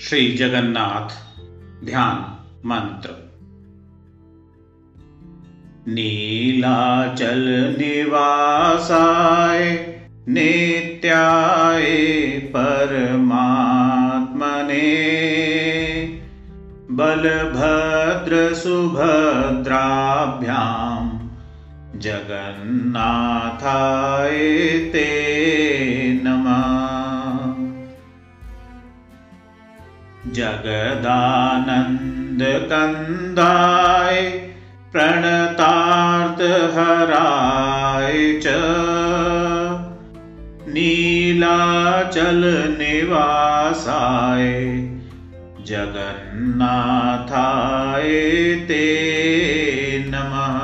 श्री जगन्नाथ ध्यान मंत्र। नीलाचल निवासाय नित्याय परमात्मने। बलभद्रसुभद्राभ्याम् जगन्नाथाय ते जगदानन्दकन्दाय प्रणतार्तहराय च नीलाचलनिवासाय जगन्नाथाय ते नमः